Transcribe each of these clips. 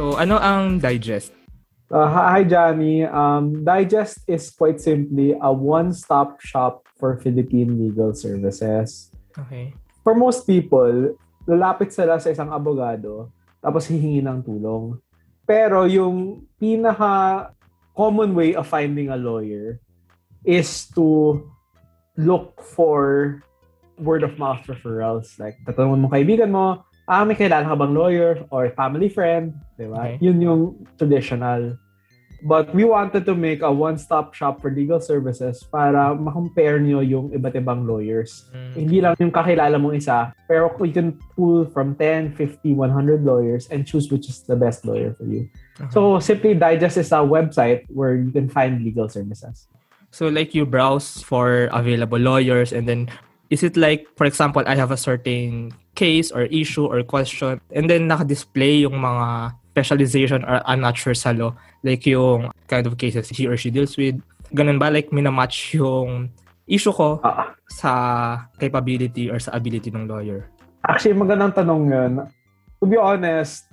So, ano ang digest? Uh, hi, Johnny. Um, Digest is quite simply a one-stop shop for Philippine legal services. Okay. For most people, lalapit sila sa isang abogado tapos hihingi ng tulong. Pero yung pinaka common way of finding a lawyer is to look for word of mouth referrals. Like, tatanungin mo kaibigan mo, ah, may kailangan ka bang lawyer or family friend, di ba? Okay. Yun yung traditional. But we wanted to make a one-stop shop for legal services para ma-compare nyo yung iba't ibang lawyers. Mm. Hindi lang yung kakilala mong isa, pero you can pull from 10, 50, 100 lawyers and choose which is the best lawyer for you. Okay. So, Simply Digest is a website where you can find legal services. So like you browse for available lawyers and then is it like for example I have a certain case or issue or question and then naka-display yung mga specialization or I'm not sure sa law. Like yung kind of cases he or she deals with. Ganun ba? Like minamatch yung issue ko Ah, sa capability or sa ability ng lawyer. Actually, magandang tanong yun. To be honest,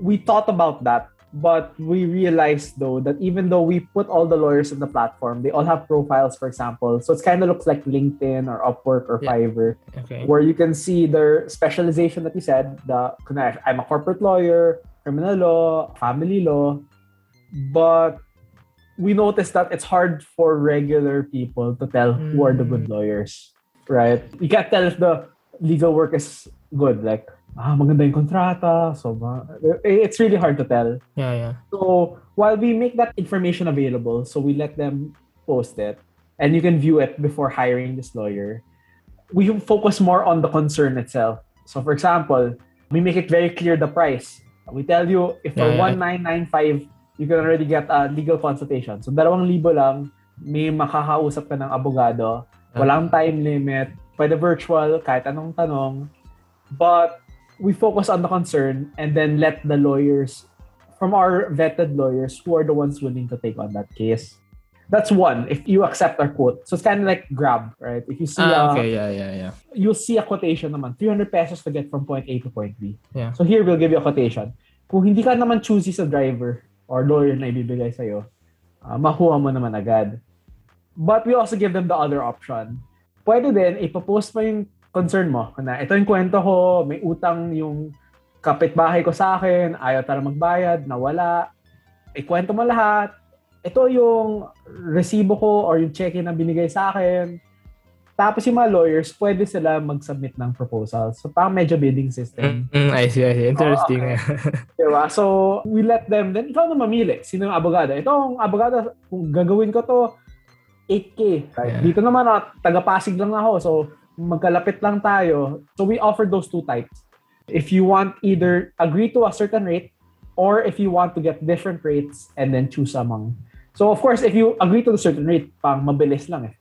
we thought about that, but we realized though that even though we put all the lawyers in the platform, they all have profiles, for example. So it's kind of looks like LinkedIn or Upwork or Yeah. Fiverr, okay where you can see their specialization that you said. The I'm a corporate lawyer, criminal law, family law, but we noticed that it's hard for regular people to tell who are the good Mm. lawyers, right? You can't tell if the legal work is good. Like, ah, maganda yung kontrata. So, ma- it's really hard to tell. yeah yeah So, while we make that information available, so we let them post it, and you can view it before hiring this lawyer, we focus more on the concern itself. So, for example, we make it very clear the price. We tell you if for Yeah, yeah. 1995, you can already get a legal consultation. So, dalawang libo lang, may makakausap ka ng abogado. Walang time limit. Pwede virtual, kahit anong tanong. But we focus on the concern and then let the lawyers from our vetted lawyers who are the ones willing to take on that case. That's one, if you accept our quote. So it's kind of like Grab, right? If you see ah, a, okay yeah yeah yeah you'll see a quotation naman, 300 pesos to get from point A to point B. Yeah. So here, we'll give you a quotation. Kung hindi ka naman choosy sa driver or lawyer na ibibigay sa'yo, uh, makuha mo naman agad. But we also give them the other option. Pwede din, ipopost mo yung concern mo. Na ito yung kwento ko, may utang yung kapitbahay ko sa akin, ayaw tala magbayad, nawala. Ikwento mo lahat. Ito yung resibo ko or yung check na binigay sa akin. Tapos yung mga lawyers, pwede sila mag-submit ng proposal. So, parang medyo bidding system. Mm, mm, I see I see interesting Oh, Diba? So, we let them, then ikaw na mamili. Sino yung abogado? Itong abogado, kung gagawin ko to, 8K. Right? Yeah. Dito naman, ah, taga-Pasig lang ako. So, magkalapit lang tayo. So, we offer those two types. If you want either agree to a certain rate or if you want to get different rates and then choose among. So, of course, if you agree to a certain rate, pang mabilis lang eh.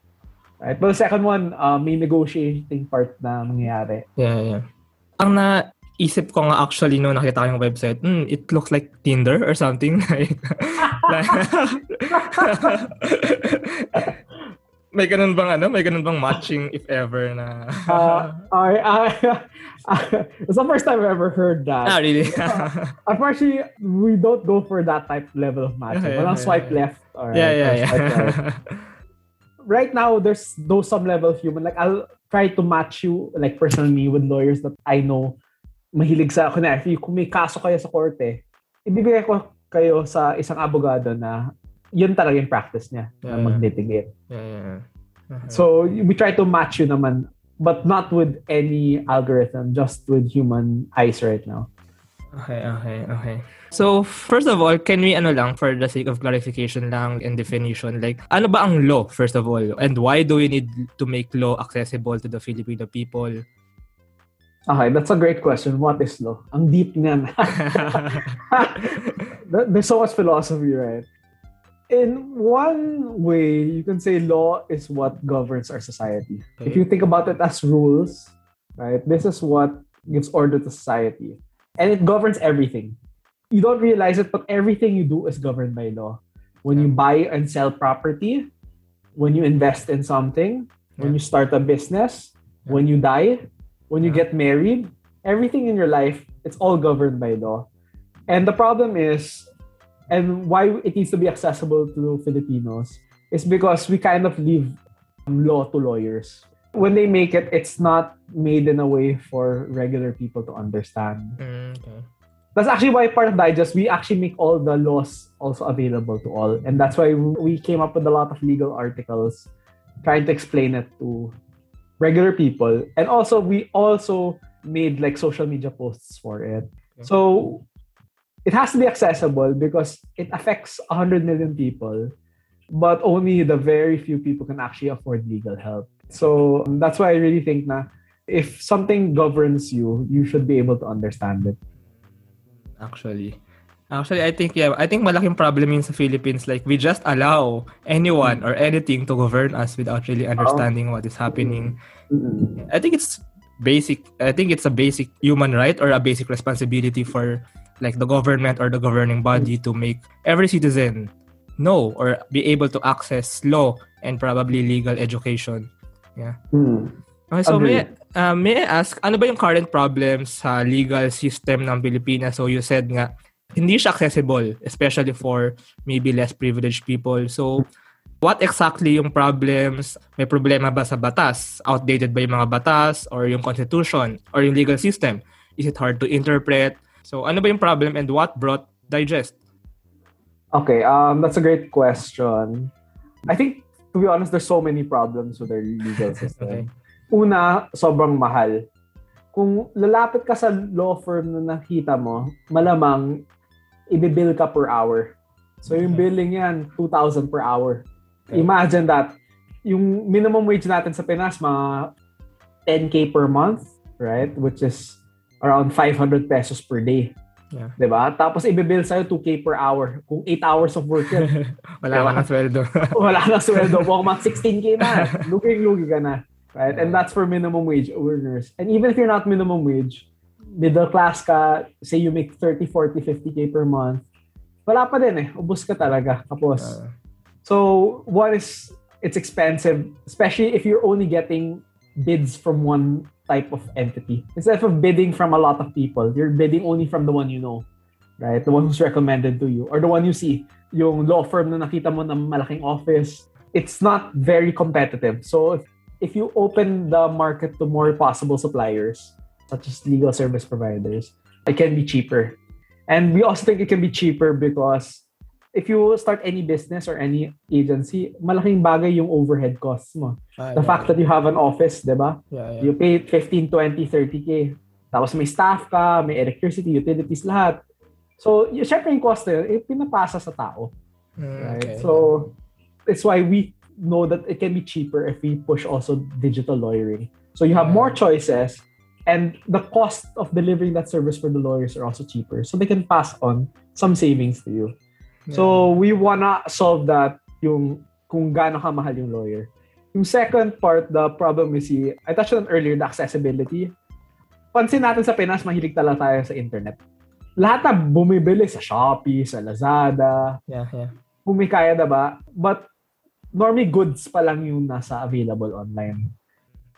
Right? But the second one, uh, may negotiating part na mangyayari. Yeah, yeah. Ang naisip ko nga actually no nakita ko yung website, hmm, it looks like Tinder or something. like- may ganun bang ano? May ganun bang matching if ever na... Uh, I, I, it's the first time I've ever heard that. ah, really? Unfortunately, we don't go for that type level of matching. Okay, Walang okay, swipe okay. left. Or, yeah, yeah, or swipe right. yeah. Right now, there's no some level of human. Like, I'll try to match you, like, personally with lawyers that I know mahilig sa, kunwari, if you- kung may kaso kayo sa korte, ibibigay ko kayo sa isang abogado na yun talaga yung practice niya Yeah, na yeah. mag-litigate. yeah, yeah. Uh-huh. So, we try to match you naman, but not with any algorithm, just with human eyes right now. Okay, okay, okay. So, first of all, can we ano lang, for the sake of clarification lang and definition, like, ano ba ang law, first of all? And why do we need to make law accessible to the Filipino people? Okay, that's a great question. What is law? Ang deep niyan. There- There's so much philosophy, right? In one way, you can say law is what governs our society. If you think about it as rules, right, this is what gives order to society. And it governs everything. You don't realize it, but everything you do is governed by law. When you buy and sell property, when you invest in something, when you start a business, when you die, when you get married, everything in your life, it's all governed by law. And the problem is, and why it needs to be accessible to Filipinos, is because we kind of leave law to lawyers. When they make it, it's not made in a way for regular people to understand. Mm, okay. That's actually why part of Digest, we actually make all the laws also available to all. And that's why we came up with a lot of legal articles trying to explain it to regular people. And also, we also made like social media posts for it. So it has to be accessible because it affects 100 million people, but only the very few people can actually afford legal help. So that's why I really think that if something governs you, you should be able to understand it. Actually. Actually, I think, yeah, I think malaking problem in sa Philippines, like, we just allow anyone or anything to govern us without really oh. understanding what is happening. I think it's basic, I think it's a basic human right or a basic responsibility for, like, the government or the governing body to make every citizen know or be able to access law and probably legal education. Yeah. Mm. Okay, so may, uh, may I ask, ano ba yung current problems sa legal system ng Pilipinas? So you said nga, hindi siya accessible, especially for maybe less privileged people. So, what exactly yung problems? May problema ba sa batas? Outdated ba yung mga batas? Or yung constitution? Or yung legal system? Is it hard to interpret? So, ano ba yung problem and what brought Digest? Okay, um, that's a great question. I think, to be honest, there's so many problems with our legal system. Okay. Una, sobrang mahal. Kung lalapit ka sa law firm na nakita mo, malamang ibibill ka per hour. So yung billing yan, 2,000 per hour. Okay. Imagine that. Yung minimum wage natin sa Pinas, mga 10k per month, right? Which is around 500 pesos per day. Yeah. 'Di ba? Tapos ibibill sa'yo 2k per hour. Kung 8 hours of work yan, Wala ka ng sweldo. wala na sweldo mo, mga 16k na. Luging-lugi ka na. Right? And that's for minimum wage earners. And even if you're not minimum wage, middle class ka, say you make 30, 40, 50k per month, wala pa din eh. Ubus ka talaga. Tapos, Uh, so one is, it's expensive, especially if you're only getting bids from one type of entity. Instead of bidding from a lot of people, you're bidding only from the one you know. Right? The one who's recommended to you. Or the one you see. Yung law firm na nakita mo na malaking office. It's not very competitive. So if, if you open the market to more possible suppliers, such as legal service providers, it can be cheaper. And we also think it can be cheaper because if you start any business or any agency, malaking bagay yung overhead costs mo. ah, The yeah, fact that you have an office, di ba? yeah, yeah. You pay 15, 20, 30k. Tapos may staff ka, may electricity, utilities, lahat. So, y- syempre yung cost na yun, eh, pinapasa sa tao. Mm, Right? okay. So, it's why we know that it can be cheaper if we push also digital lawyering. So you have more choices and the cost of delivering that service for the lawyers are also cheaper. So they can pass on some savings to you. So we wanna solve that yung kung gaano ka mahal yung lawyer. Yung second part, the problem is si, I touched on earlier, the accessibility. Pansin natin sa Pinas, mahilig talaga tayo sa internet. Lahat na bumibili sa Shopee, sa Lazada, yeah, yeah. kumikaya na ba? But normally goods pa lang yung nasa available online.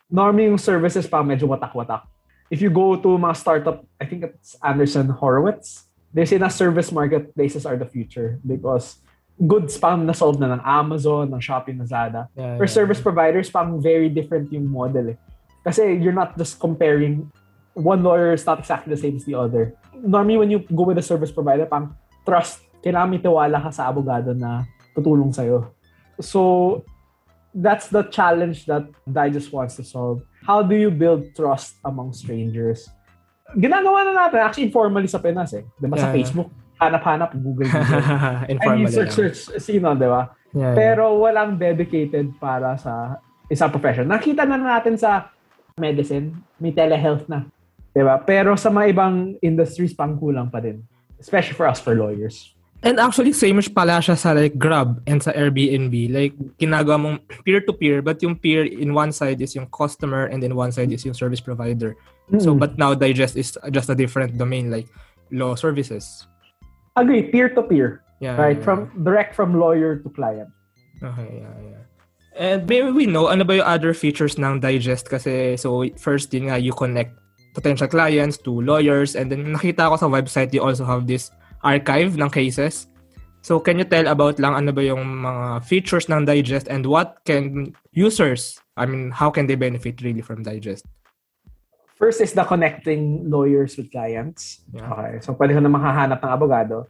Normally yung services pa medyo watak-watak. If you go to mga startup, I think it's Anderson Horowitz, they say na service marketplaces are the future because goods pa ang na-solve na ng Amazon, ng Shopee, Lazada. yeah, For yeah. service providers, pang very different yung model eh. Kasi you're not just comparing one lawyer is not exactly the same as the other. Normally, when you go with a service provider, pang trust, kailangan may tiwala ka sa abogado na tutulong sa'yo. So, that's the challenge that Digest wants to solve. How do you build trust among strangers? Ginagawa na natin, actually informally sa Pinas eh. Diba sa Yeah, yeah. Facebook, hanap-hanap, Google, Google. I Informal mean, search, search, sino, di ba? Yeah, yeah. Pero walang dedicated para sa isang profession. Nakita na natin sa medicine, may telehealth na. 'Di ba? Pero sa mga ibang industries, pang kulang pa din. Especially for us, for lawyers. And actually, same pala siya sa like Grab and sa Airbnb. Like, ginagawa mong peer-to-peer, but yung peer in one side is yung customer and then one side is yung service provider. So, Mm. but now Digest is just a different domain, like law services. Agree, peer-to-peer. Yeah. Right? yeah. From direct from lawyer to client. Okay, yeah, yeah. And maybe we know, ano ba yung other features ng Digest? Kasi, so, first yun nga, you connect potential clients to lawyers and then nakita ko sa website, you also have this archive ng cases. So can you tell about lang ano ba yung mga features ng Digest and what can users, I mean, how can they benefit really from Digest? First is the connecting lawyers with clients. Yeah. Okay. So pwede ka na makahanap ng abogado.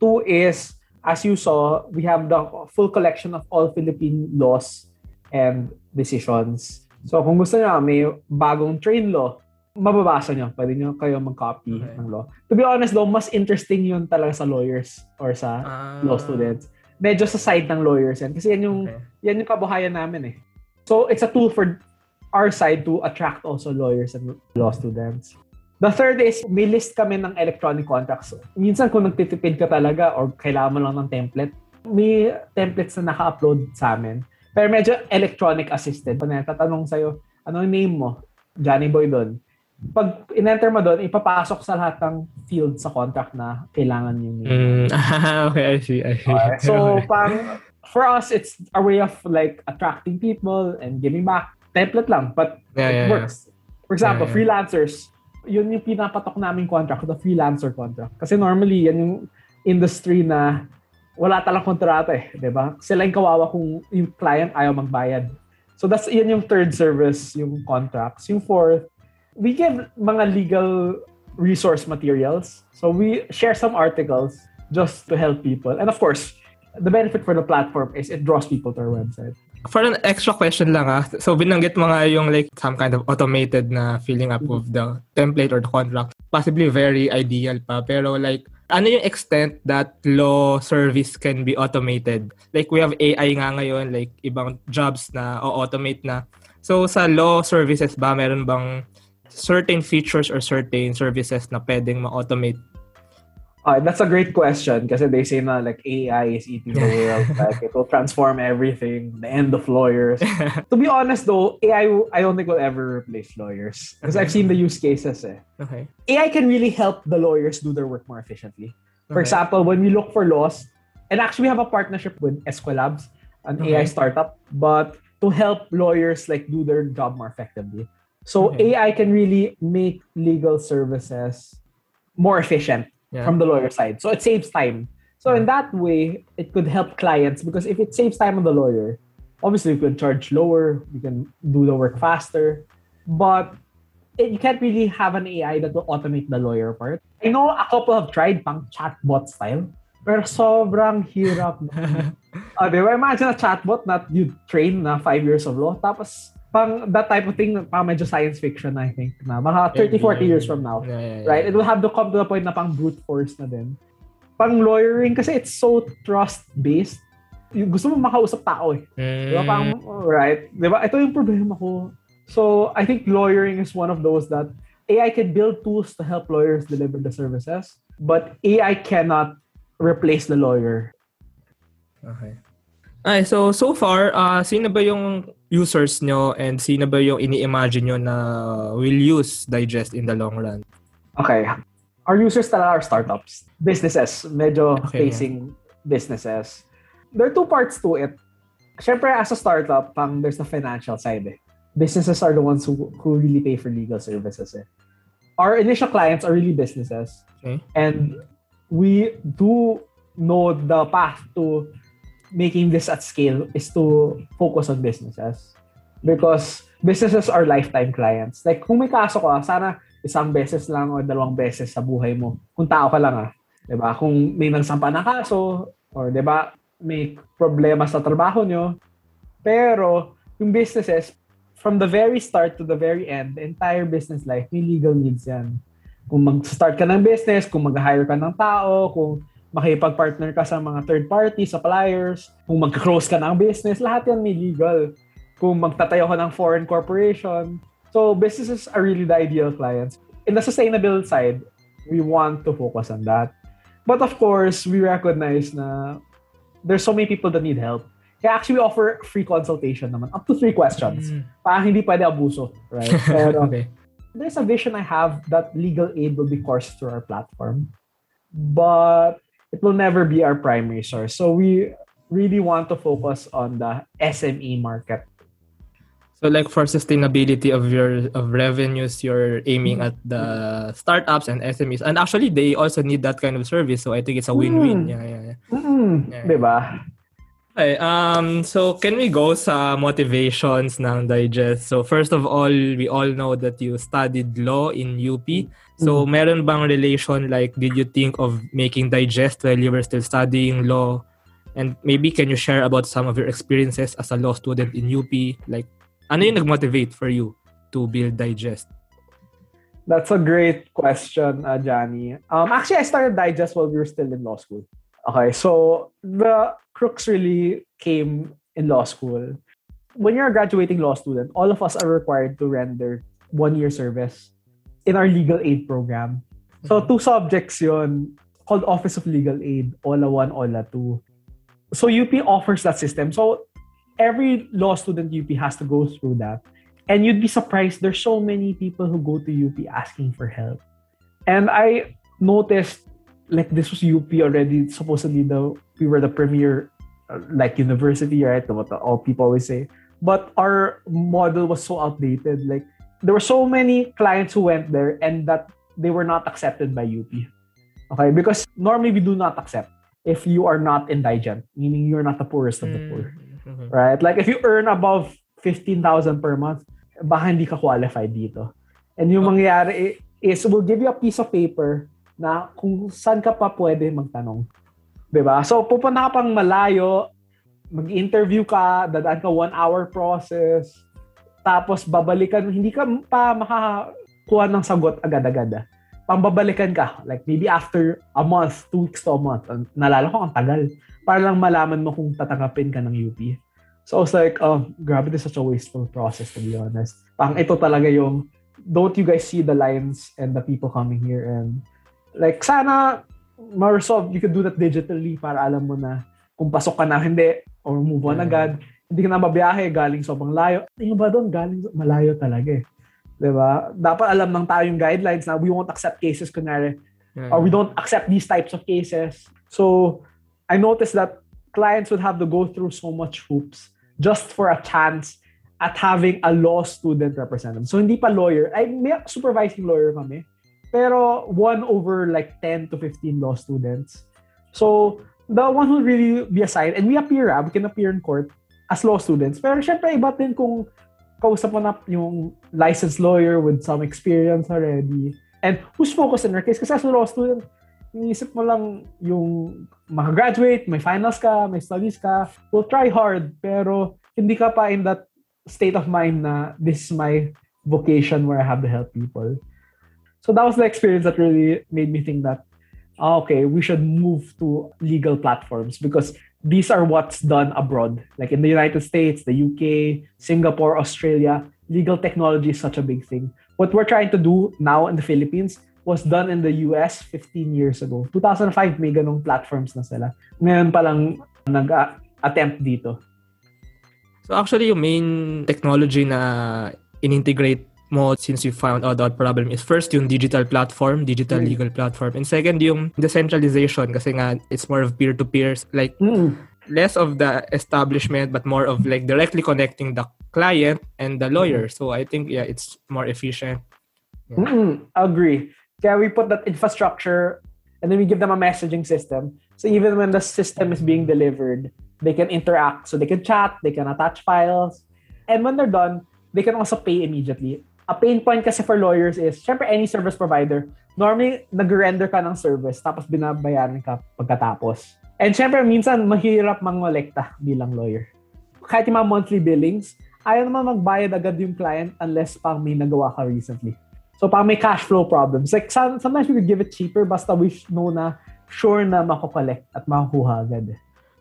Two is, as you saw, we have the full collection of all Philippine laws and decisions. So kung gusto niyo may bagong train law, mababasa nyo. Pwede nyo kayo mag-copy Okay. ng law. To be honest though, mas interesting yun talaga sa lawyers or sa Ah, law students. Medyo sa side ng lawyers yan. Kasi yan yung, Okay. yan yung kabuhayan namin eh. So, it's a tool for our side to attract also lawyers and law students. The third is, may list kami ng electronic contracts. Minsan kung nagtitipid ka talaga or kailangan mo lang ng template, may templates na naka-upload sa amin. Pero medyo electronic assisted. Kung tatanong sa'yo, ano yung name mo? Johnny Boy doon. Pag in-enter mo doon, ipapasok sa lahat ng field sa contract na kailangan yung. Mm, okay, I see, I see. Okay, So, parang, for us, it's a way of like attracting people and giving back. Template lang, but yeah, it yeah, yeah. works. For example, Yeah, yeah. freelancers, yun yung pinapatok namin contract, the freelancer contract. Kasi normally, yan yung industry na wala talang kontrata eh, di ba? Sila yung kawawa kung yung client ayaw magbayad. So that's yun yung third service, yung contracts. Yung fourth, we give mga legal resource materials. So we share some articles just to help people. And of course, the benefit for the platform is it draws people to our website. For an extra question lang ah, so binanggit mo nga yung like some kind of automated na filling up of the template or the contract. Possibly very ideal pa, pero like ano yung extent that law service can be automated? Like we have AI nga ngayon, like ibang jobs na o-automate na. So sa law services ba, meron bang certain features or certain services na pwedeng ma-automate? Uh, that's a great question kasi they say na like AI is eating the world. like it will transform everything. The end of lawyers. to be honest though, AI I don't think will ever replace lawyers because I've seen the use cases. Eh. Okay. AI can really help the lawyers do their work more efficiently. For Okay. example, when we look for laws, and actually we have a partnership with Esquelabs, an Okay. AI startup, but to help lawyers like do their job more effectively. So Okay. AI can really make legal services more efficient Yeah. from the lawyer side. So it saves time. So in that way, it could help clients because if it saves time on the lawyer, obviously we can charge lower, we can do the work faster, but it, you can't really have an AI that will automate the lawyer part. I know a couple have tried pang chatbot style, pero sobrang hirap. uh, di ba? Imagine a chatbot that you train na five years of law, tapos pang that type of thing, pang medyo science fiction, I think, na mga 30, 40 years from now Yeah, yeah, yeah. right? It will have to come to the point na pang brute force na din. Pang lawyering kasi it's so trust-based. Yung gusto mo makausap tao eh. Di ba? Mm, Pang, right? Di ba? Ito yung problema ko. So, I think lawyering is one of those that AI can build tools to help lawyers deliver the services, but AI cannot replace the lawyer. Okay. Ay, so so far, uh, sino ba yung users nyo and sino ba yung ini-imagine nyo na will use Digest in the long run? Okay. Our users talaga are startups. Businesses. Medyo Okay, facing businesses. There are two parts to it. Siyempre, as a startup, pang there's the financial side eh. Businesses are the ones who, who really pay for legal services eh. Our initial clients are really businesses. Okay. And we do know the path to making this at scale is to focus on businesses. Because businesses are lifetime clients. Like, kung may kaso ka, sana isang beses lang o dalawang beses sa buhay mo. Kung tao ka lang ah. 'Di ba? Kung may nagsampa na kaso, or ba, may problema sa trabaho nyo. Pero, yung businesses, from the very start to the very end, the entire business life, may legal needs yan. Kung mag-start ka ng business, kung mag-hire ka ng tao, kung makipag-partner ka sa mga third party, suppliers, kung mag-close ka ng business, lahat yan may legal. Kung magtatayo ka ng foreign corporation. So, businesses are really the ideal clients. In the sustainable side, we want to focus on that. But of course, we recognize na there's so many people that need help. Kaya actually, we offer free consultation naman. Up to three questions. Mm. Parang hindi pwede abuso. Right? Pero, okay. there's a vision I have that legal aid will be coursed through our platform, but it will never be our primary source. So we really want to focus on the SME market. So like for sustainability of your of revenues, you're aiming at the startups and SMEs. And actually they also need that kind of service. So I think it's a win-win. Mm. Yeah, yeah, yeah. Mm. yeah. Diba? Okay, um, so can we go sa motivations ng Digest? So first of all, we all know that you studied law in UP. So mm. meron bang relation like did you think of making Digest while you were still studying law? And maybe can you share about some of your experiences as a law student in UP? Like ano yung nag-motivate for you to build Digest? That's a great question, uh, Johnny. Um, actually, I started Digest while we were still in law school. Okay, so the crooks really came in law school. When you're a graduating law student, all of us are required to render one-year service in our legal aid program. So, mm-hmm. two subjects yon called Office of Legal Aid, OLA 1, OLA 2. So, UP offers that system. So, every law student UP has to go through that. And you'd be surprised, there's so many people who go to UP asking for help. And I noticed like this was UP already supposedly the we were the premier uh, like university, right? What all people always say. But our model was so outdated. Like there were so many clients who went there and that they were not accepted by UP. Okay, because normally we do not accept if you are not indigent, meaning you're not the poorest of the poor. Mm-hmm. Right? Like if you earn above 15,000 per month, baka hindi ka qualified dito. And yung okay. mangyayari is we'll give you a piece of paper na kung saan ka pa pwede magtanong. ba? So pupunta ka pang malayo, mag-interview ka, dadaan ka one hour process, tapos babalikan, hindi ka pa makakuha ng sagot agad-agad. Pambabalikan ka, like maybe after a month, two weeks to a month. Nalala ko, ang tagal para lang malaman mo kung tatanggapin ka ng UP. So I was like, oh, grabe, this is such a wasteful process to be honest. Pang ito talaga yung, don't you guys see the lines and the people coming here and like sana ma-resolve, you could do that digitally para alam mo na kung pasok ka na hindi or move on mm. agad. Hindi ka na mabiyahe galing sobrang layo. Yung ba doon galing malayo talaga eh. 'Di ba? Dapat alam ng tayo yung guidelines na we won't accept cases kunwari mm. or we don't accept these types of cases. So I noticed that clients would have to go through so much hoops just for a chance at having a law student represent them. So hindi pa lawyer. I may supervising lawyer kami. Pero one over like 10 to 15 law students. So the one who really be assigned, and we appear, ah, we can appear in court as law students. Pero syempre iba din kung kausap mo na yung licensed lawyer with some experience already. And who's focused in our case? Kasi as a law student, iniisip mo lang yung makagraduate, may finals ka, may studies ka, will try hard, pero hindi ka pa in that state of mind na this is my vocation where I have to help people. So that was the experience that really made me think that, ah, okay, we should move to legal platforms because these are what's done abroad. Like in the United States, the UK, Singapore, Australia, legal technology is such a big thing. What we're trying to do now in the Philippines was done in the US 15 years ago. 2005 may ganong platforms na sila. Ngayon pa lang nag-attempt dito. So actually yung main technology na in-integrate mo since you found out that problem is first yung digital platform, digital mm. legal platform. And second yung decentralization kasi nga it's more of peer-to-peer like mm. less of the establishment but more of like directly connecting the client and the lawyer. Mm. So I think yeah, it's more efficient. Yeah. Mm-mm, agree. Kaya we put that infrastructure and then we give them a messaging system. So even when the system is being delivered, they can interact. So they can chat, they can attach files. And when they're done, they can also pay immediately. A pain point kasi for lawyers is, syempre any service provider, normally nag-render ka ng service tapos binabayaran ka pagkatapos. And syempre minsan mahirap mangolekta bilang lawyer. Kahit yung mga monthly billings, ayaw naman magbayad agad yung client unless pang may nagawa ka recently. So parang may cash flow problems. Like sometimes we could give it cheaper basta we know na sure na makokollect at makukuha agad.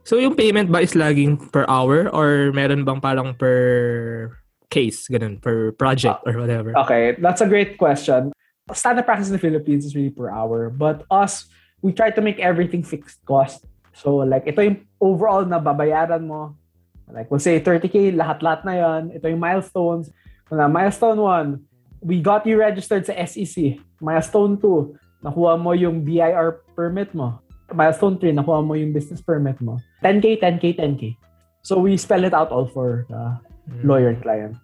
So yung payment ba is laging per hour or meron bang parang per case, ganun, per project ah, or whatever? Okay, that's a great question. Standard practice in the Philippines is really per hour. But us, we try to make everything fixed cost. So like, ito yung overall na babayaran mo. Like, we'll say 30K, lahat-lahat na yon. Ito yung milestones. Na milestone 1, we got you registered sa SEC. Milestone 2, nakuha mo yung BIR permit mo. Milestone 3, nakuha mo yung business permit mo. 10K, 10K, 10K. So we spell it out all for the mm. lawyer and client.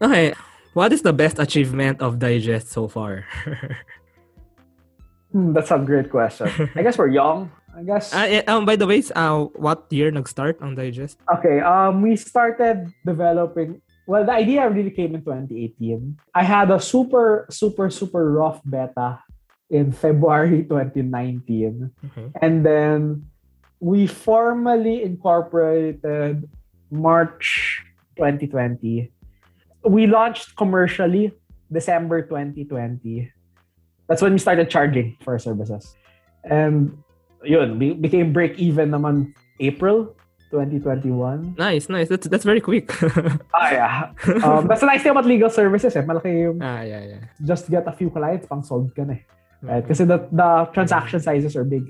Okay. What is the best achievement of Digest so far? Hmm, that's a great question. I guess we're young. I guess. Eh, um, by the way, uh, what year nag-start on Digest? Okay, um, we started developing. Well, the idea really came in 2018. I had a super, super, super rough beta in February 2019. Okay. And then we formally incorporated March 2020. We launched commercially December 2020. That's when we started charging for our services. And yun, we became break even naman April 2021. Nice, nice. That's that's very quick. Ah, yeah. Um, that's the nice thing about legal services eh. Malaki yung ah, yeah, yeah. just get a few clients, pang solve ka na eh. Right? Kasi the, the transaction sizes are big.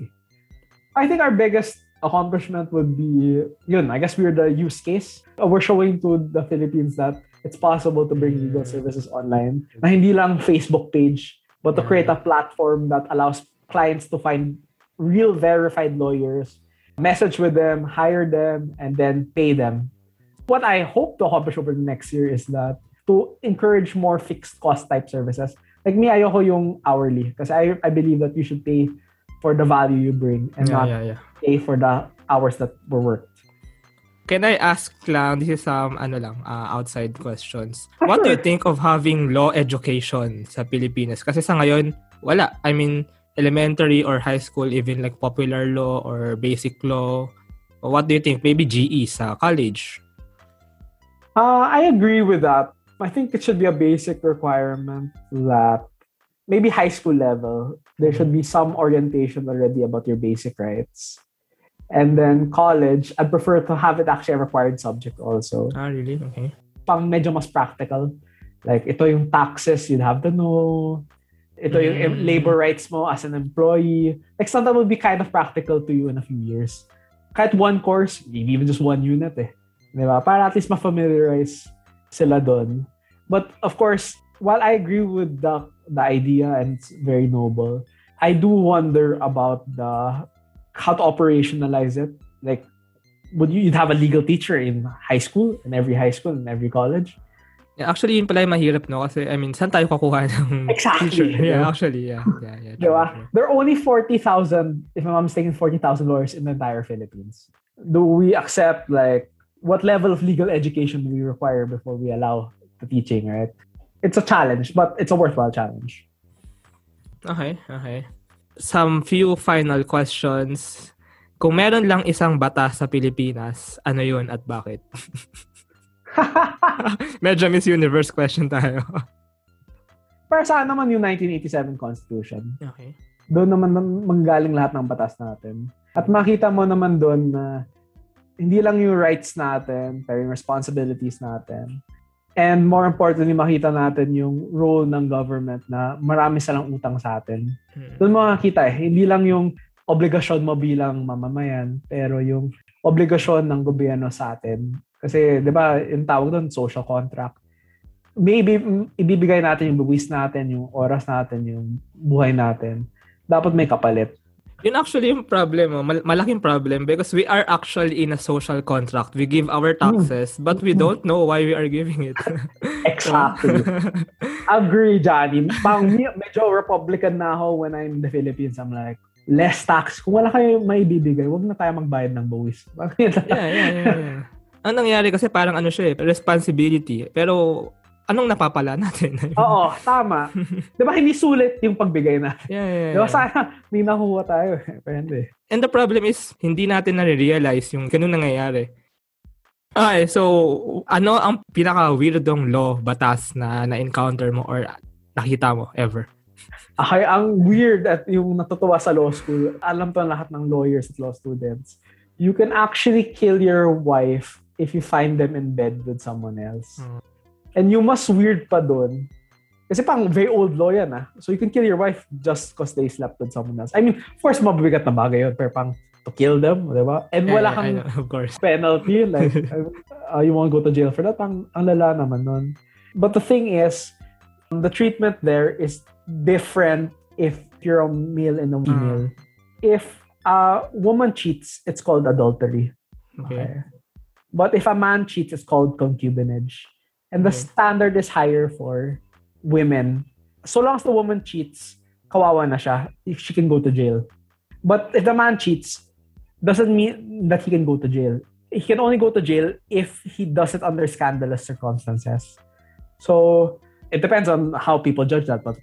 I think our biggest accomplishment would be, yun, I guess we're the use case. Uh, We're showing to the Philippines that it's possible to bring legal services online. Na hindi lang Facebook page, but to create a platform that allows clients to find real verified lawyers, message with them, hire them, and then pay them. What I hope to accomplish over the next year is that to encourage more fixed cost type services. Like me, ayoko yung hourly because I, I believe that you should pay for the value you bring and Yeah, not yeah, yeah. Pay for the hours that were worked. Can I ask lang, this is some ano lang, uh, outside questions. What do you think of having law education sa Pilipinas? Kasi sa ngayon, wala. I mean, elementary or high school, even like popular law or basic law. What do you think? Maybe GE sa college. Uh, I agree with that. I think it should be a basic requirement that maybe high school level, there should be some orientation already about your basic rights. And then college, I'd prefer to have it actually a required subject also. Ah, really? Okay. Pang medyo mas practical. Like, ito yung taxes you'd have to know. Ito yung Mm. labor rights mo as an employee. Like, something will be kind of practical to you in a few years. Kahit one course, maybe even just one unit eh. Di ba? Para at least ma-familiarize sila doon. But of course, while I agree with the the idea and it's very noble, I do wonder about the how to operationalize it. Like, would you you'd have a legal teacher in high school, in every high school, in every college? Yeah, actually, yun pala yung mahirap, no? Kasi, I mean, saan tayo kukuha ng Exactly, teacher? Yeah, actually, yeah. Yeah, yeah. Di true, true. There are only 40,000, if I'm not mistaken, 40,000 lawyers in the entire Philippines. Do we accept, like, what level of legal education do we require before we allow the teaching, right? It's a challenge, but it's a worthwhile challenge. Okay, okay. Some few final questions. Kung meron lang isang batas sa Pilipinas, ano yun at bakit? Medyo Miss Universe question tayo. Para saan naman yung 1987 Constitution? okay. Doon naman nam- manggaling lahat ng batas natin. At makita mo naman doon na hindi lang yung rights natin, pero yung responsibilities natin. And more importantly, makita natin yung role ng government na marami silang utang sa atin. Hmm. Doon mo makikita eh, hindi lang yung obligasyon mo bilang mamamayan, pero yung obligasyon ng gobyerno sa atin. Kasi, di ba, yung tawag doon, social contract. Maybe, mm, ibibigay natin yung buwis natin, yung oras natin, yung buhay natin. Dapat may kapalit. Yun actually yung problem, oh. Mal- malaking problem because we are actually in a social contract. We give our taxes, but we don't know why we are giving it. Exactly. Agree, Johnny. Pang me- medyo Republican na ako when I'm in the Philippines. I'm like, less tax. Kung wala kayo may bibigay, wag na tayo magbayad ng buwis. yeah, yeah, yeah, yeah. Ang nangyari kasi parang ano siya eh, responsibility. Pero anong napapala natin? Oo, tama. Di ba hindi sulit yung pagbigay natin? yeah, yeah, Di ba yeah. sana may nakuha tayo. eh. Hindi. And the problem is, hindi natin na-realize yung ganun nangyayari. Okay, so, ano ang pinaka-weirdong law, batas na na-encounter mo or nakita mo ever? Okay, ang weird at yung natutuwa sa law school, alam to lahat ng lawyers at law students, you can actually kill your wife if you find them in bed with someone else. Hmm. And yung mas weird pa doon, kasi pang very old law yan ah. So you can kill your wife just because they slept with someone else. I mean, of course, mabibigat na bagay yun, pero pang to kill them, di ba? And Yeah, wala yeah, kang know, of course. penalty, like, uh, you won't go to jail for that. Ang, ang lala naman nun. But the thing is, the treatment there is different if you're a male and a female. If a woman cheats, it's called adultery. Okay. But if a man cheats, it's called concubinage. And the Okay. standard is higher for women. So long as the woman cheats, kawawa na siya. If she can go to jail. But if the man cheats, doesn't mean that he can go to jail. He can only go to jail if he does it under scandalous circumstances. So, it depends on how people judge that. But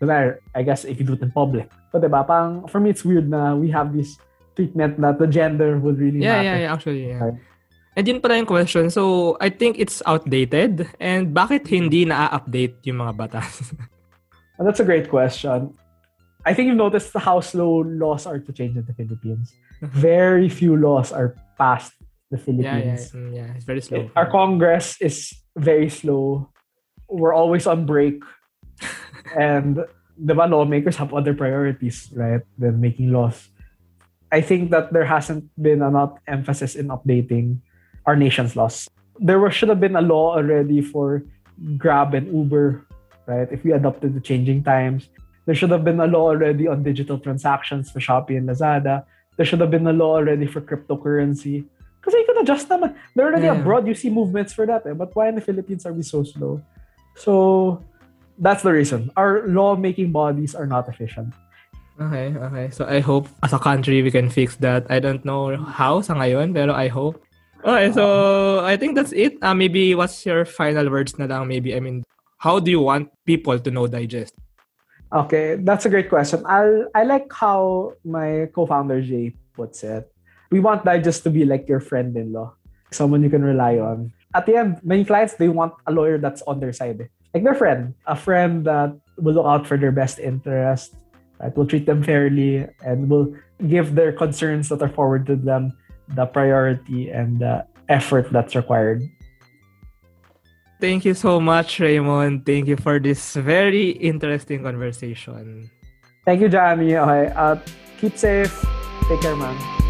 I guess if you do it in public. But diba, parang, for me, it's weird na we have this treatment that the gender would really Yeah, matter. yeah, yeah, actually, yeah. Right. And yun pala yung question. So, I think it's outdated. And bakit hindi na-update yung mga batas? And that's a great question. I think you've noticed how slow laws are to change in the Philippines. Very few laws are passed the yeah, yeah, Philippines. mm, yeah. It's very slow. Our Congress is very slow. We're always on break. and the lawmakers have other priorities, right, than making laws. I think that there hasn't been enough emphasis in updating our nation's laws. There was, should have been a law already for Grab and Uber, right? If we adopted the changing times. There should have been a law already on digital transactions for Shopee and Lazada. There should have been a law already for cryptocurrency. Because you can adjust naman. They're already Yeah. abroad. You see movements for that. Eh? But why in the Philippines are we so slow? So that's the reason. Our lawmaking bodies are not efficient. Okay, okay. So I hope as a country we can fix that. I don't know how sa ngayon, pero I hope. Okay, so I think that's it. Uh, maybe what's your final words na lang? Maybe, I mean, how do you want people to know Digest? Okay, that's a great question. I I like how my co-founder Jay puts it. We want Digest to be like your friend-in-law, someone you can rely on. At the end, many clients they want a lawyer that's on their side, like their friend, a friend that will look out for their best interest, right? Will treat them fairly and will give their concerns that are forwarded to them the priority and the effort that's required. Thank you so much, Raymond. Thank you for this very interesting conversation. Thank you, Jamie. Okay, uh, keep safe. Take care, man.